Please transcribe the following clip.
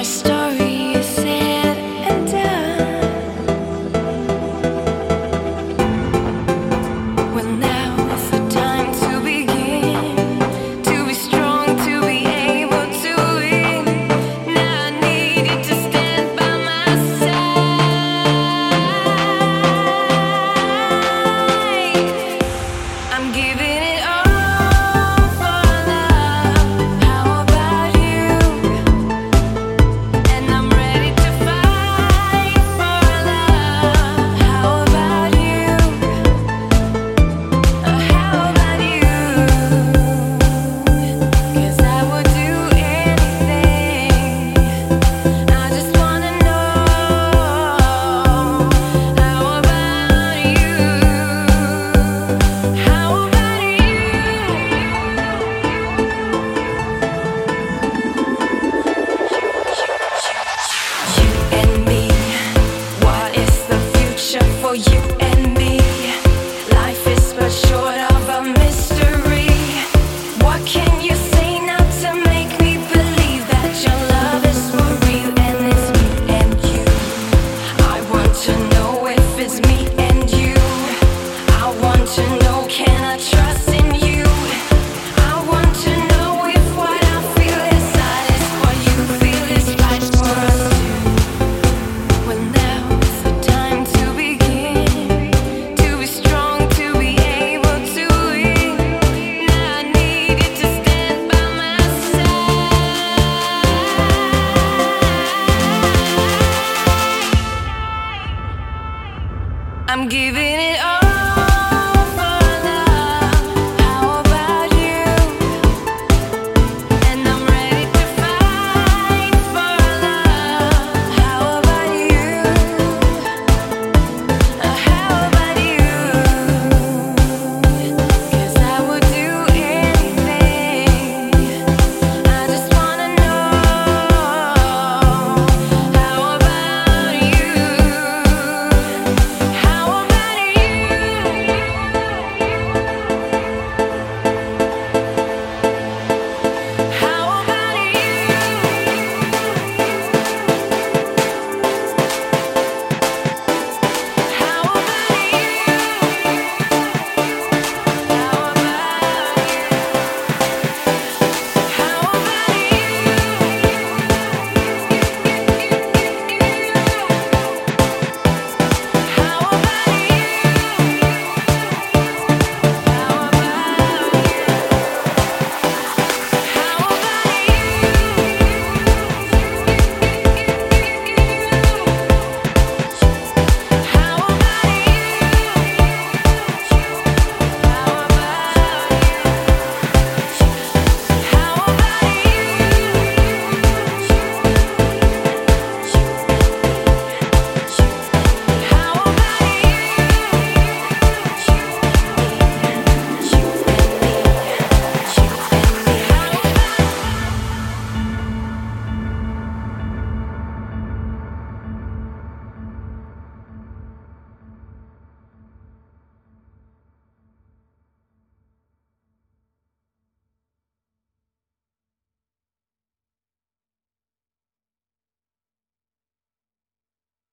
my story. I'm giving it